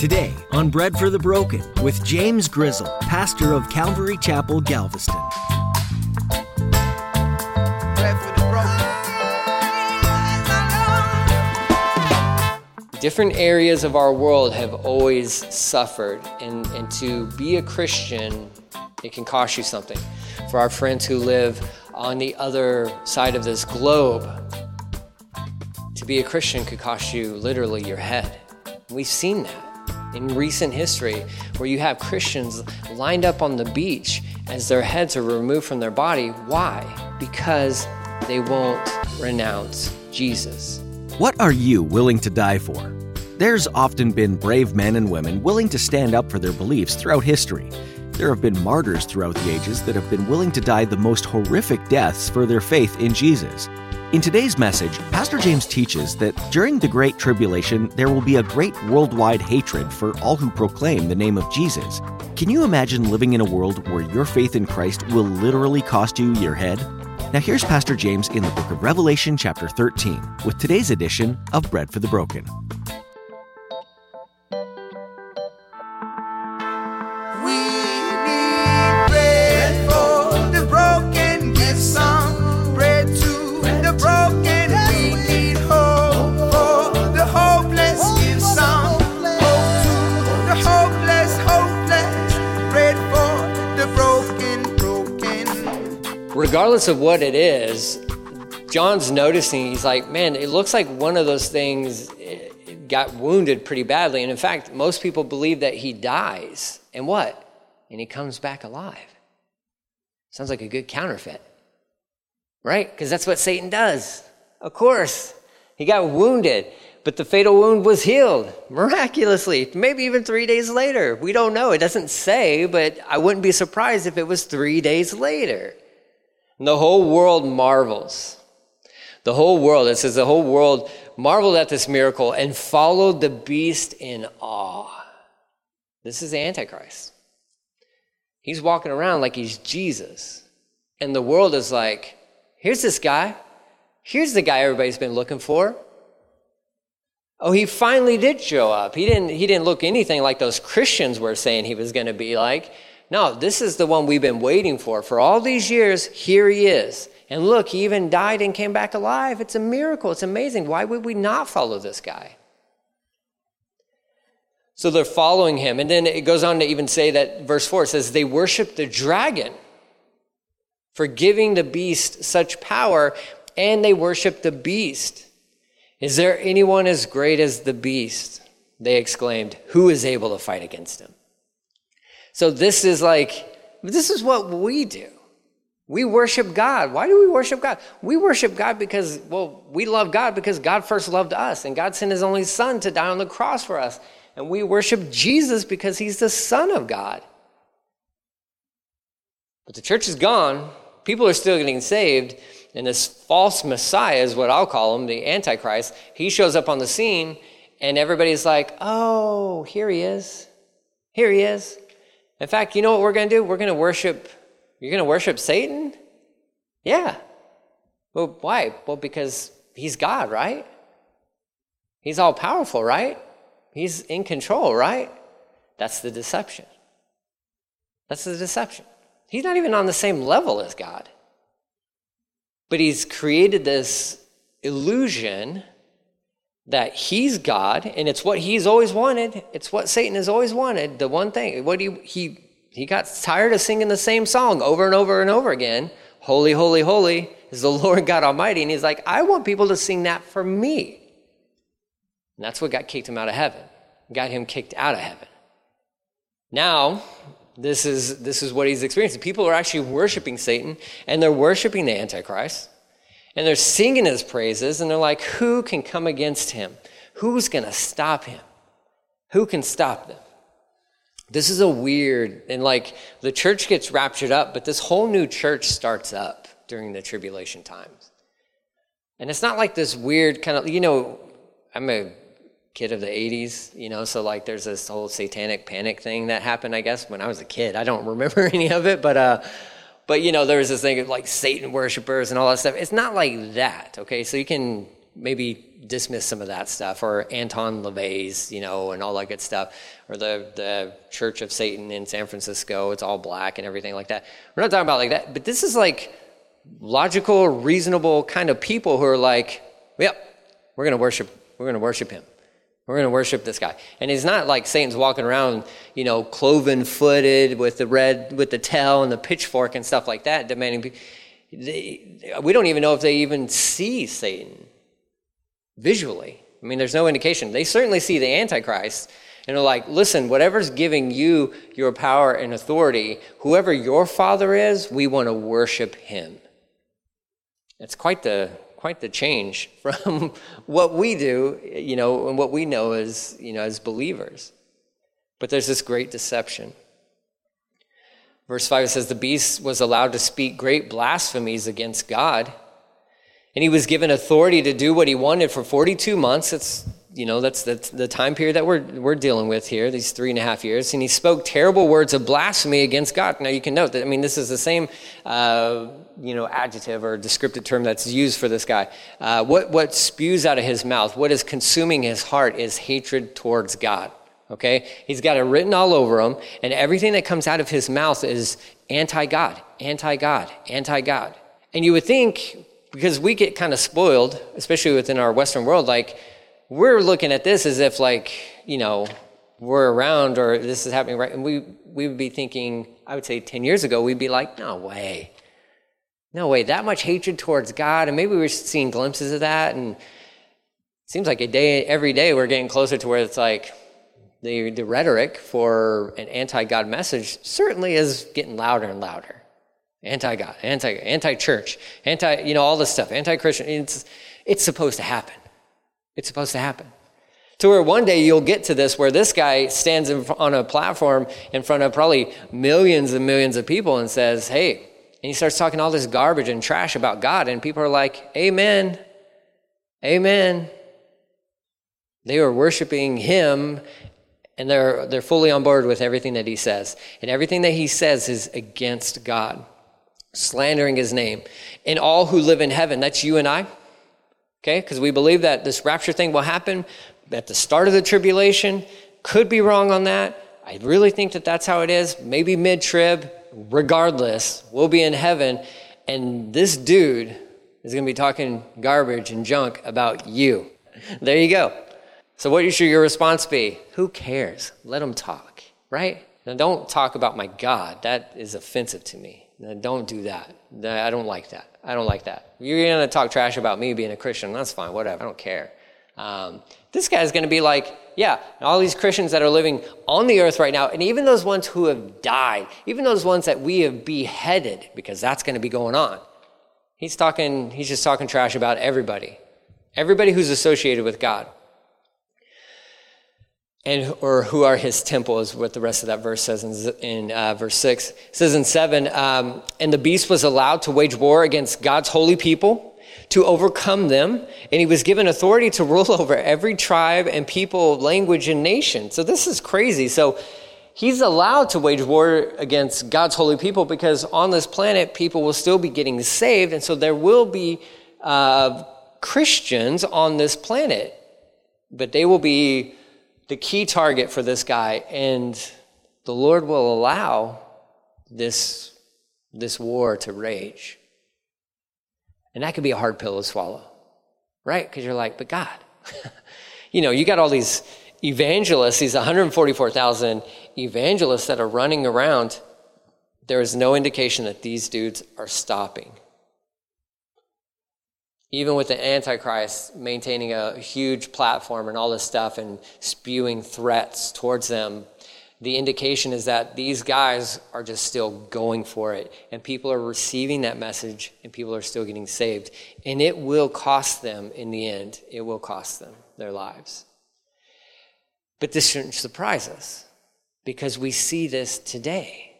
Today on Bread for the Broken with James Grizzle, pastor of Calvary Chapel, Galveston. Different areas of our world have always suffered, and, and to be a Christian, it can cost you something. For our friends who live on the other side of this globe, to be a Christian could cost you literally your head. We've seen that in recent history where you have Christians lined up on the beach as their heads are removed from their body. Why? Because they won't renounce Jesus. What are you willing to die for? There's often been brave men and women willing to stand up for their beliefs throughout history. There have been martyrs throughout the ages that have been willing to die the most horrific deaths for their faith in Jesus. In today's message, Pastor James teaches that during the Great Tribulation, there will be a great worldwide hatred for all who proclaim the name of Jesus. Can you imagine living in a world where your faith in Christ will literally cost you your head? Now, here's Pastor James in the book of Revelation, chapter 13, with today's edition of Bread for the Broken. Regardless of what it is, John's noticing, he's like, man, it looks like one of those things eh, got wounded pretty badly. And in fact, most people believe that he dies. And what? And he comes back alive. Sounds like a good counterfeit, right? Because that's what Satan does. Of course. He got wounded, but the fatal wound was healed miraculously, maybe even three days later. We don't know. It doesn't say, but I wouldn't be surprised if it was three days later. And the whole world marvels. The whole world, it says the whole world marveled at this miracle and followed the beast in awe. This is the Antichrist. He's walking around like he's Jesus. And the world is like, here's this guy. Here's the guy everybody's been looking for. Oh, he finally did show up. He didn't, he didn't look anything like those Christians were saying he was going to be like. No, this is the one we've been waiting for. For all these years, here he is. And look, he even died and came back alive. It's a miracle. It's amazing. Why would we not follow this guy? So they're following him. And then it goes on to even say that verse 4 says, they worship the dragon for giving the beast such power, and they worship the beast. Is there anyone as great as the beast? They exclaimed, Who is able to fight against him? So this is like, this is what we do. We worship God. Why do we worship God? We worship God because, well, we love God because God first loved us and God sent his only son to die on the cross for us. And we worship Jesus because he's the son of God. But the church is gone. People are still getting saved. And this false Messiah is what I'll call him, the Antichrist. He shows up on the scene and everybody's like, oh, here he is. Here he is. In fact, you know what we're going to do? We're going to worship, you're going to worship Satan? Yeah. Well, why? Well, because he's God, right? He's all powerful, right? He's in control, right? That's the deception. That's the deception. He's not even on the same level as God. But he's created this illusion that he's God and it's what he's always wanted. It's what Satan has always wanted. The one thing, what he, he, he got tired of singing the same song over and over and over again. Holy, holy, holy is the Lord God Almighty. And he's like, I want people to sing that for me. And that's what got kicked him out of heaven, got him kicked out of heaven. Now, this is, this is what he's experiencing. People are actually worshiping Satan and they're worshiping the Antichrist. And they're singing his praises, and they're like, who can come against him? Who's going to stop him? Who can stop them? This is a weird, and like the church gets raptured up, but this whole new church starts up during the tribulation times. And it's not like this weird kind of, you know, I'm a kid of the 80s, you know, so like there's this whole satanic panic thing that happened, I guess, when I was a kid. I don't remember any of it, but, uh, but you know, there was this thing of like Satan worshipers and all that stuff. It's not like that, okay? So you can maybe dismiss some of that stuff, or Anton LaVey's, you know, and all that good stuff, or the the Church of Satan in San Francisco. It's all black and everything like that. We're not talking about like that, but this is like logical, reasonable kind of people who are like, yep, we're going to worship. We're going to worship him. We're going to worship this guy. And he's not like Satan's walking around, you know, cloven footed with the red, with the tail and the pitchfork and stuff like that, demanding. They, we don't even know if they even see Satan visually. I mean, there's no indication. They certainly see the Antichrist and they're like, listen, whatever's giving you your power and authority, whoever your father is, we want to worship him. It's quite the quite the change from what we do, you know, and what we know as, you know, as believers. But there's this great deception. Verse 5 says, The beast was allowed to speak great blasphemies against God. And he was given authority to do what he wanted for 42 months. It's you know, that's, the time period that we're, we're dealing with here, these three and a half years. And he spoke terrible words of blasphemy against God. Now, you can note that, I mean, this is the same, uh, you know, adjective or descriptive term that's used for this guy. Uh, what, what spews out of his mouth, what is consuming his heart is hatred towards God. Okay? He's got it written all over him, and everything that comes out of his mouth is anti God, anti God, anti God. And you would think, because we get kind of spoiled, especially within our Western world, like, we're looking at this as if like you know we're around or this is happening right? And we we would be thinking i would say 10 years ago we'd be like no way. No way. That much hatred towards god. And maybe we are seeing glimpses of that. And seems like a day every day we're getting closer to where it's like the, the rhetoric for an anti-god message certainly is getting louder and louder. Anti-god anti anti-church anti you know all this stuff anti-christian. It's it's supposed to happen it's supposed to happen. To where one day you'll get to this where this guy stands in, on a platform in front of probably millions and millions of people and says, Hey, and he starts talking all this garbage and trash about God, and people are like, Amen, Amen. They are worshiping him and they're, they're fully on board with everything that he says. And everything that he says is against God, slandering his name. And all who live in heaven, that's you and I. Okay? Because we believe that this rapture thing will happen at the start of the tribulation. Could be wrong on that. I really think that that's how it is. Maybe mid trib. Regardless, we'll be in heaven. And this dude is going to be talking garbage and junk about you. There you go. So, what should your response be? Who cares? Let them talk, right? Now, don't talk about my God. That is offensive to me. Now, don't do that. I don't like that. I don't like that. You're going to talk trash about me being a Christian. That's fine. Whatever. I don't care. Um, this guy's going to be like, yeah, all these Christians that are living on the earth right now, and even those ones who have died, even those ones that we have beheaded, because that's going to be going on. He's talking, he's just talking trash about everybody, everybody who's associated with God and or who are his temple is what the rest of that verse says in, in uh, verse 6 it says in 7 um, and the beast was allowed to wage war against god's holy people to overcome them and he was given authority to rule over every tribe and people language and nation. So this is crazy. So he's allowed to wage war against god's holy people because on this planet people will still be getting saved and so there will be uh, christians on this planet but they will be the key target for this guy, and the Lord will allow this, this war to rage. And that could be a hard pill to swallow, right? Because you're like, but God, you know, you got all these evangelists, these 144,000 evangelists that are running around. There is no indication that these dudes are stopping even with the Antichrist maintaining a huge platform and all this stuff and spewing threats towards them, the indication is that these guys are just still going for it. And people are receiving that message and people are still getting saved. And it will cost them in the end, it will cost them their lives. But this shouldn't surprise us because we see this today.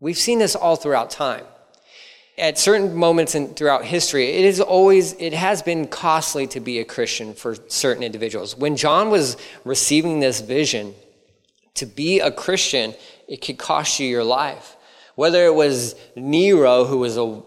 We've seen this all throughout time at certain moments in, throughout history, it is always, it has been costly to be a Christian for certain individuals. When John was receiving this vision, to be a Christian, it could cost you your life. Whether it was Nero, who was a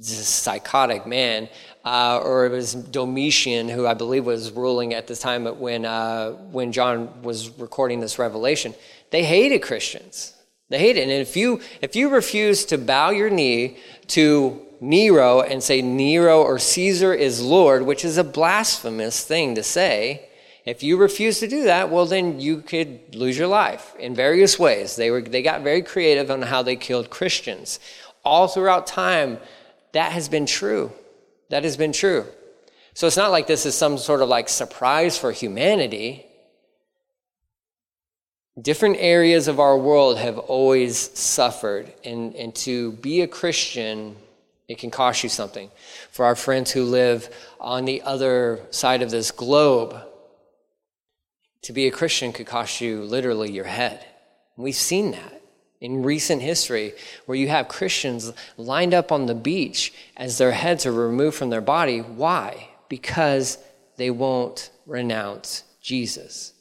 psychotic man, uh, or it was Domitian, who I believe was ruling at the time when, uh, when John was recording this revelation. They hated Christians. They hated. And if you, if you refuse to bow your knee to Nero and say Nero or Caesar is Lord, which is a blasphemous thing to say, if you refuse to do that, well, then you could lose your life in various ways. They, were, they got very creative on how they killed Christians. All throughout time, that has been true. That has been true. So it's not like this is some sort of like surprise for humanity. Different areas of our world have always suffered, and, and to be a Christian, it can cost you something. For our friends who live on the other side of this globe, to be a Christian could cost you literally your head. We've seen that in recent history where you have Christians lined up on the beach as their heads are removed from their body. Why? Because they won't renounce Jesus.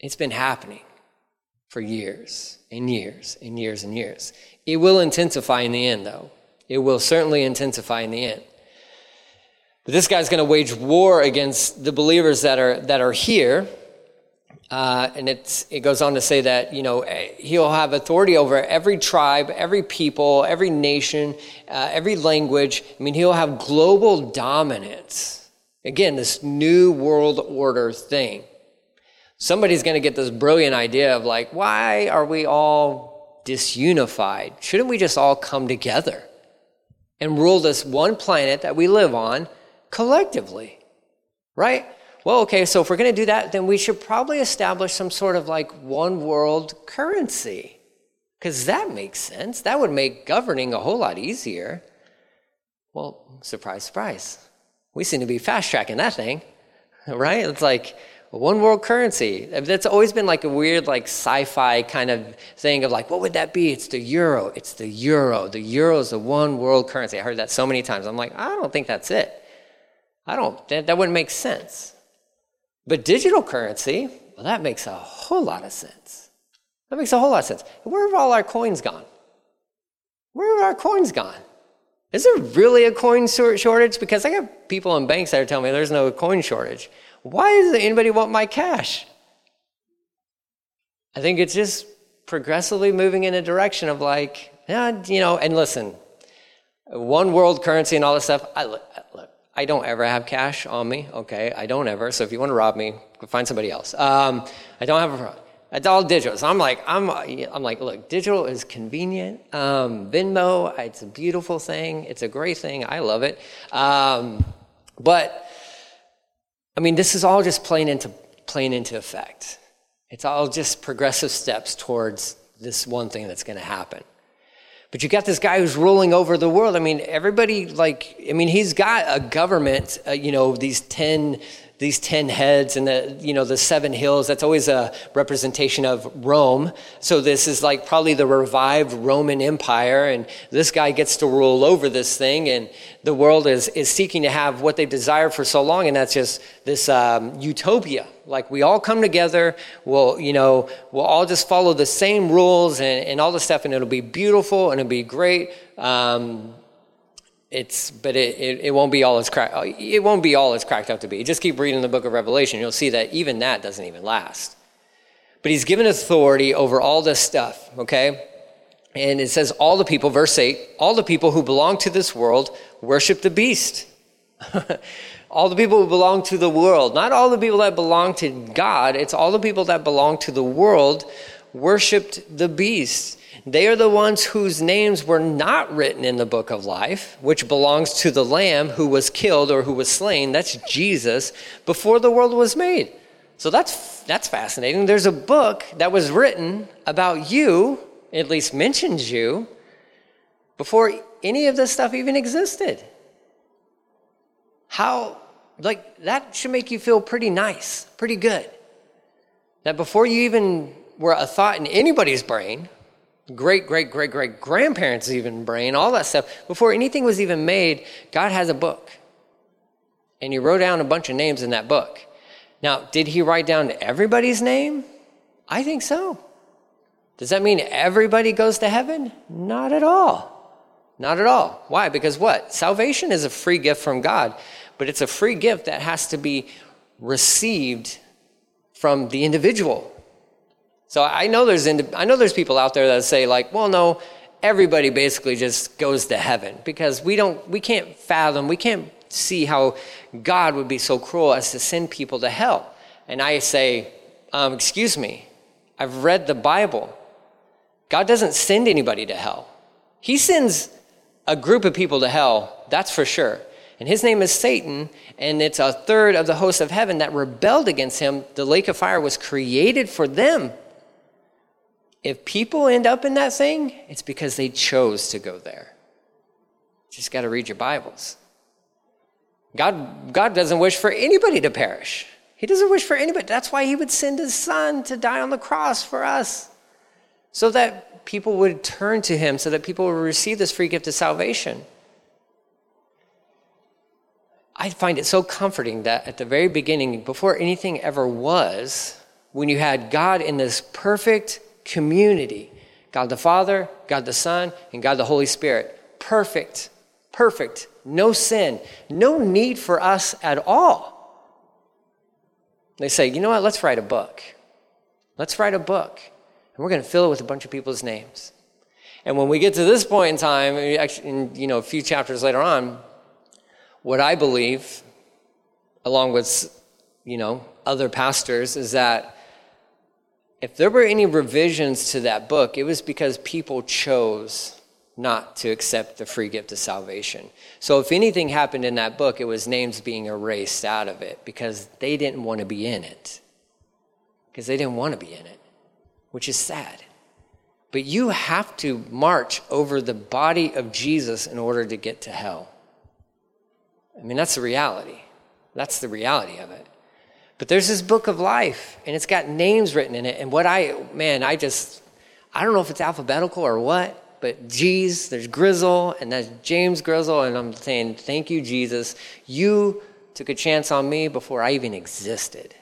It's been happening for years and years and years and years. It will intensify in the end, though. It will certainly intensify in the end. But this guy's going to wage war against the believers that are, that are here. Uh, and it's, it goes on to say that, you know, he'll have authority over every tribe, every people, every nation, uh, every language. I mean, he'll have global dominance. Again, this new world order thing. Somebody's going to get this brilliant idea of like, why are we all disunified? Shouldn't we just all come together and rule this one planet that we live on collectively, right? Well, okay, so if we're going to do that, then we should probably establish some sort of like one world currency. Because that makes sense. That would make governing a whole lot easier. Well, surprise, surprise. We seem to be fast tracking that thing, right? It's like one world currency. That's always been like a weird, like sci fi kind of thing of like, what would that be? It's the euro. It's the euro. The euro is the one world currency. I heard that so many times. I'm like, I don't think that's it. I don't, that, that wouldn't make sense. But digital currency, well, that makes a whole lot of sense. That makes a whole lot of sense. Where have all our coins gone? Where have our coins gone? Is there really a coin shortage? Because I got people in banks that are telling me there's no coin shortage. Why does anybody want my cash? I think it's just progressively moving in a direction of like, yeah, you know, and listen, one world currency and all this stuff. I, look, I don't ever have cash on me. Okay, I don't ever. So if you want to rob me, find somebody else. Um, I don't have a. It's all digital. So I'm like, I'm, I'm like, look, digital is convenient. Um, Venmo, it's a beautiful thing. It's a great thing. I love it. Um, but I mean, this is all just playing into playing into effect. It's all just progressive steps towards this one thing that's going to happen. But you got this guy who's ruling over the world. I mean, everybody, like, I mean, he's got a government, uh, you know, these 10 these 10 heads and the you know the seven hills that's always a representation of rome. So this is like probably the revived roman empire and this guy gets to rule over this thing and the world is is seeking to have what they've desired for so long and that's just this um, utopia. Like we all come together we'll you know we'll all just follow the same rules and, and all this stuff and it'll be beautiful and it'll be great. Um, it's but it, it, it, won't be all as cracked it won't be all as cracked up to be. Just keep reading the book of revelation you'll see that even that doesn't even last. But he's given authority over all this stuff okay? And it says all the people verse 8 all the people who belong to this world worship the beast. All the people who belong to the world not all the people that belong to god it's all the people that belong to the world worshiped the beast they are the ones whose names were not written in the book of life, which belongs to the Lamb who was killed or who was slain. That's Jesus before the world was made. So that's, that's fascinating. There's a book that was written about you, at least mentions you, before any of this stuff even existed. How, like, that should make you feel pretty nice, pretty good. That before you even were a thought in anybody's brain, great great great great grandparents even brain all that stuff before anything was even made god has a book and he wrote down a bunch of names in that book now did he write down everybody's name i think so does that mean everybody goes to heaven not at all Not at all. Why? Because what? Salvation is a free gift from God, but it's a free gift that has to be received from the individual. So I know there's I know there's people out there that say like, well, no, everybody basically just goes to heaven because we don't we can't fathom we can't see how God would be so cruel as to send people to hell. And I say, um, excuse me, I've read the Bible. God doesn't send anybody to hell. He sends a group of people to hell, that's for sure. And his name is Satan, and it's a third of the host of heaven that rebelled against him. The lake of fire was created for them. If people end up in that thing, it's because they chose to go there. just got to read your Bibles. God, God doesn't wish for anybody to perish. He doesn't wish for anybody. That's why he would send his son to die on the cross for us. So that people would turn to him, so that people would receive this free gift of salvation. I find it so comforting that at the very beginning, before anything ever was, when you had God in this perfect community God the Father, God the Son, and God the Holy Spirit. Perfect, perfect, no sin, no need for us at all. They say, you know what, let's write a book. Let's write a book. And we're going to fill it with a bunch of people's names. And when we get to this point in time, actually, in, you know, a few chapters later on, what I believe, along with, you know, other pastors, is that if there were any revisions to that book, it was because people chose not to accept the free gift of salvation. So if anything happened in that book, it was names being erased out of it because they didn't want to be in it. Because they didn't want to be in it, which is sad. But you have to march over the body of Jesus in order to get to hell. I mean, that's the reality. That's the reality of it. But there's this book of life, and it's got names written in it. And what I, man, I just, I don't know if it's alphabetical or what, but G's, there's Grizzle, and that's James Grizzle, and I'm saying, thank you, Jesus. You took a chance on me before I even existed.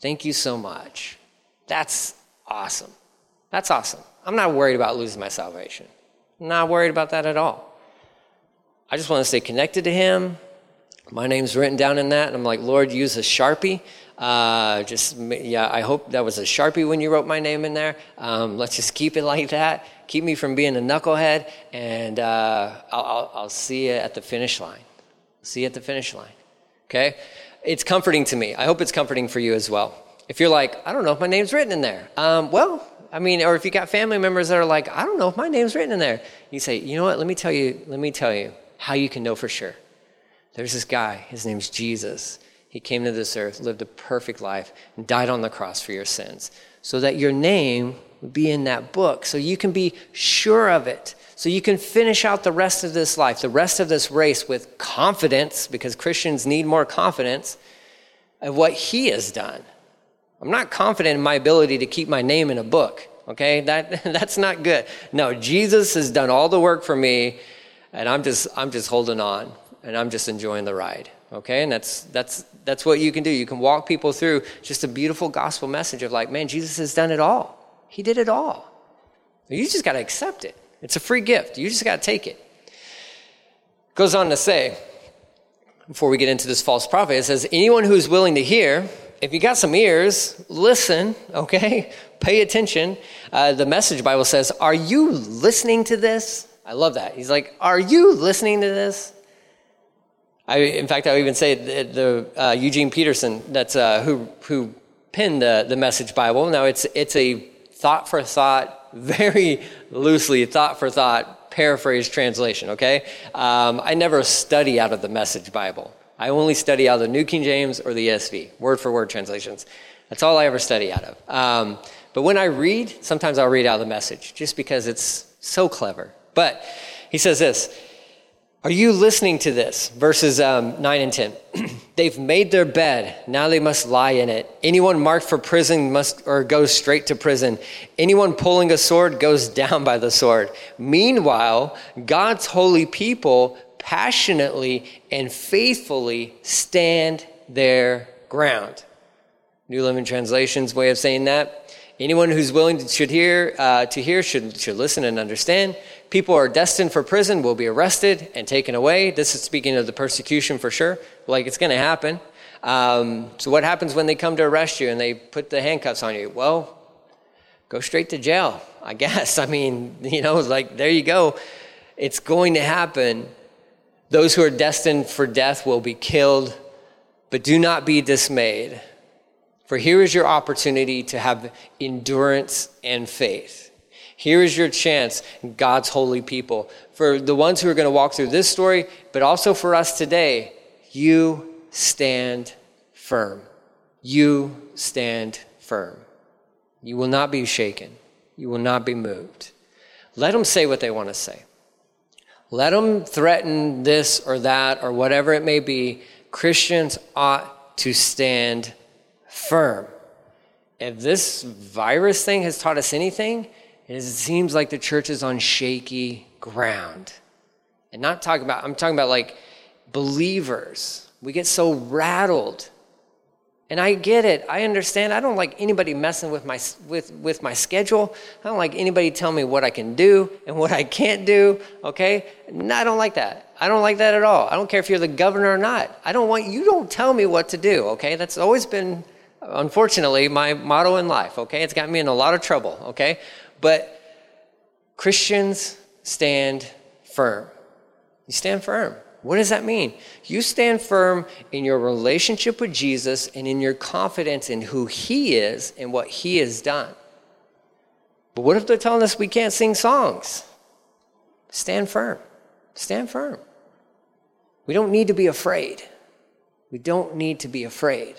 Thank you so much. That's awesome. That's awesome. I'm not worried about losing my salvation. I'm not worried about that at all. I just want to stay connected to Him. My name's written down in that, and I'm like, Lord, use a Sharpie. Uh, just, yeah, I hope that was a Sharpie when you wrote my name in there. Um, let's just keep it like that keep me from being a knucklehead, and uh, I'll, I'll, I'll see you at the finish line. See you at the finish line. Okay? It's comforting to me. I hope it's comforting for you as well. If you're like, I don't know if my name's written in there. Um, well, I mean, or if you got family members that are like, I don't know if my name's written in there. You say, you know what? Let me tell you. Let me tell you how you can know for sure. There's this guy. His name's Jesus. He came to this earth, lived a perfect life, and died on the cross for your sins, so that your name would be in that book. So you can be sure of it. So you can finish out the rest of this life, the rest of this race with confidence, because Christians need more confidence of what He has done. I'm not confident in my ability to keep my name in a book. Okay, that that's not good. No, Jesus has done all the work for me, and I'm just I'm just holding on, and I'm just enjoying the ride. Okay, and that's that's that's what you can do. You can walk people through just a beautiful gospel message of like, man, Jesus has done it all. He did it all. You just got to accept it. It's a free gift. You just got to take it. Goes on to say, before we get into this false prophet, it says, anyone who's willing to hear, if you got some ears, listen, okay? Pay attention. Uh, the message Bible says, Are you listening to this? I love that. He's like, Are you listening to this? I, in fact, I would even say the, the uh, Eugene Peterson, that's uh, who who penned the, the Message Bible. Now it's it's a thought for thought, very loosely thought for thought paraphrase translation, okay? Um, I never study out of the Message Bible. I only study out of the New King James or the ESV, word for word translations. That's all I ever study out of. Um, but when I read, sometimes I'll read out of the message just because it's so clever. But he says this are you listening to this? Verses um, 9 and 10. They've made their bed. Now they must lie in it. Anyone marked for prison must or goes straight to prison. Anyone pulling a sword goes down by the sword. Meanwhile, God's holy people passionately and faithfully stand their ground. New Living Translation's way of saying that Anyone who's willing to, should hear uh, to hear should should listen and understand. People are destined for prison will be arrested and taken away. This is speaking of the persecution for sure. Like it's going to happen. Um, so what happens when they come to arrest you and they put the handcuffs on you? Well, go straight to jail. I guess. I mean, you know, like there you go. It's going to happen. Those who are destined for death will be killed, but do not be dismayed. For here is your opportunity to have endurance and faith. Here is your chance, God's holy people. For the ones who are going to walk through this story, but also for us today, you stand firm. You stand firm. You will not be shaken. You will not be moved. Let them say what they want to say. Let them threaten this or that or whatever it may be. Christians ought to stand firm. If this virus thing has taught us anything, it seems like the church is on shaky ground. And not talking about, I'm talking about like believers. We get so rattled and I get it. I understand. I don't like anybody messing with my with with my schedule. I don't like anybody telling me what I can do and what I can't do, okay? No, I don't like that. I don't like that at all. I don't care if you're the governor or not. I don't want you don't tell me what to do, okay? That's always been unfortunately my motto in life, okay? It's got me in a lot of trouble, okay? But Christians stand firm. You stand firm. What does that mean? You stand firm in your relationship with Jesus and in your confidence in who He is and what He has done. But what if they're telling us we can't sing songs? Stand firm. Stand firm. We don't need to be afraid. We don't need to be afraid.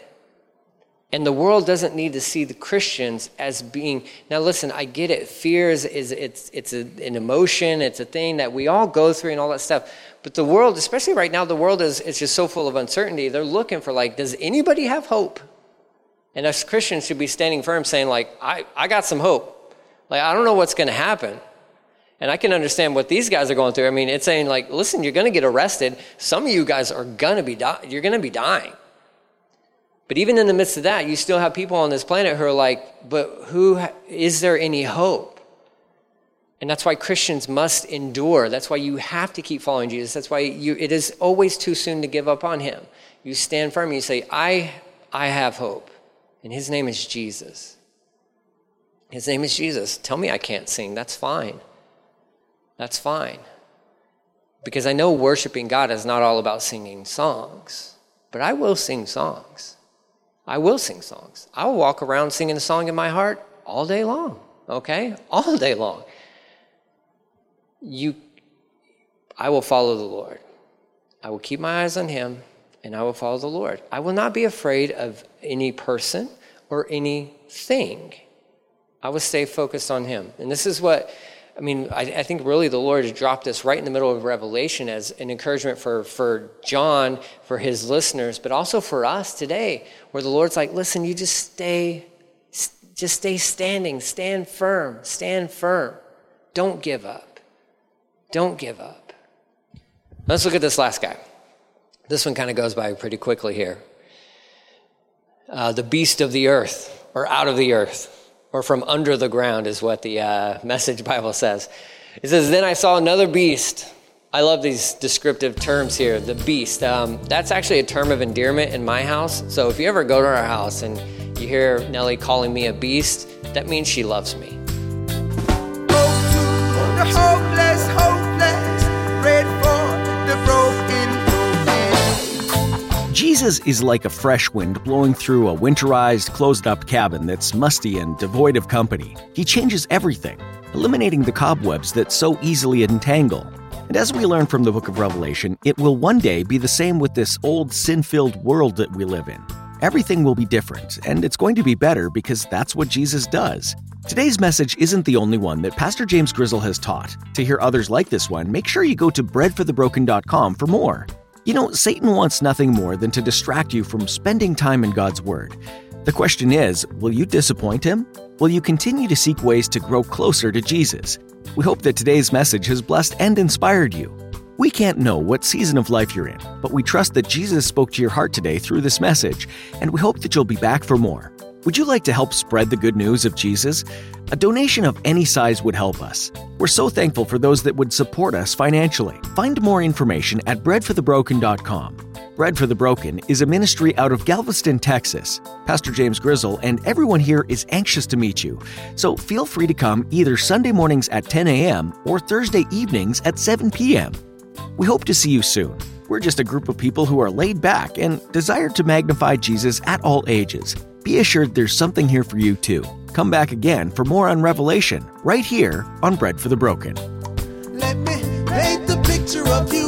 And the world doesn't need to see the Christians as being. Now, listen, I get it. Fear is, is it's, it's a, an emotion, it's a thing that we all go through and all that stuff. But the world, especially right now, the world is, is just so full of uncertainty. They're looking for, like, does anybody have hope? And us Christians should be standing firm saying, like, I, I got some hope. Like, I don't know what's going to happen. And I can understand what these guys are going through. I mean, it's saying, like, listen, you're going to get arrested. Some of you guys are going to be, di- you're going to be dying. But even in the midst of that, you still have people on this planet who are like, but who is there any hope? And that's why Christians must endure. That's why you have to keep following Jesus. That's why you, it is always too soon to give up on him. You stand firm you say, I, I have hope. And his name is Jesus. His name is Jesus. Tell me I can't sing. That's fine. That's fine. Because I know worshiping God is not all about singing songs, but I will sing songs. I will sing songs. I will walk around singing a song in my heart all day long, okay? All day long. You, I will follow the Lord. I will keep my eyes on Him and I will follow the Lord. I will not be afraid of any person or anything. I will stay focused on Him. And this is what I mean, I, I, think really the Lord has dropped this right in the middle of Revelation as an encouragement for, for John, for his listeners, but also for us today, where the Lord's like, listen, you just stay, just stay standing, stand firm, stand firm. Don't give up. Don't give up. Let's look at this last guy. This one kind of goes by pretty quickly here. Uh, the beast of the earth, or out of the earth or from under the ground, is what the uh, Message Bible says. It says, Then I saw another beast. I love these descriptive terms here. The beast. Um, that's actually a term of endearment in my house. So if you ever go to our house and you hear Nellie calling me a beast, that means she loves me. Jesus is like a fresh wind blowing through a winterized, closed up cabin that's musty and devoid of company. He changes everything, eliminating the cobwebs that so easily entangle. And as we learn from the book of Revelation, it will one day be the same with this old sin filled world that we live in. Everything will be different, and it's going to be better because that's what Jesus does. Today's message isn't the only one that Pastor James Grizzle has taught. To hear others like this one, make sure you go to breadforthebroken.com for more. You know, Satan wants nothing more than to distract you from spending time in God's Word. The question is will you disappoint him? Will you continue to seek ways to grow closer to Jesus? We hope that today's message has blessed and inspired you. We can't know what season of life you're in, but we trust that Jesus spoke to your heart today through this message, and we hope that you'll be back for more. Would you like to help spread the good news of Jesus? A donation of any size would help us. We're so thankful for those that would support us financially. Find more information at breadforthebroken.com. Bread for the Broken is a ministry out of Galveston, Texas. Pastor James Grizzle and everyone here is anxious to meet you, so feel free to come either Sunday mornings at 10 a.m. or Thursday evenings at 7 p.m. We hope to see you soon. We're just a group of people who are laid back and desire to magnify Jesus at all ages be assured there's something here for you too. Come back again for more on Revelation right here on Bread for the Broken. Let me paint the picture of who.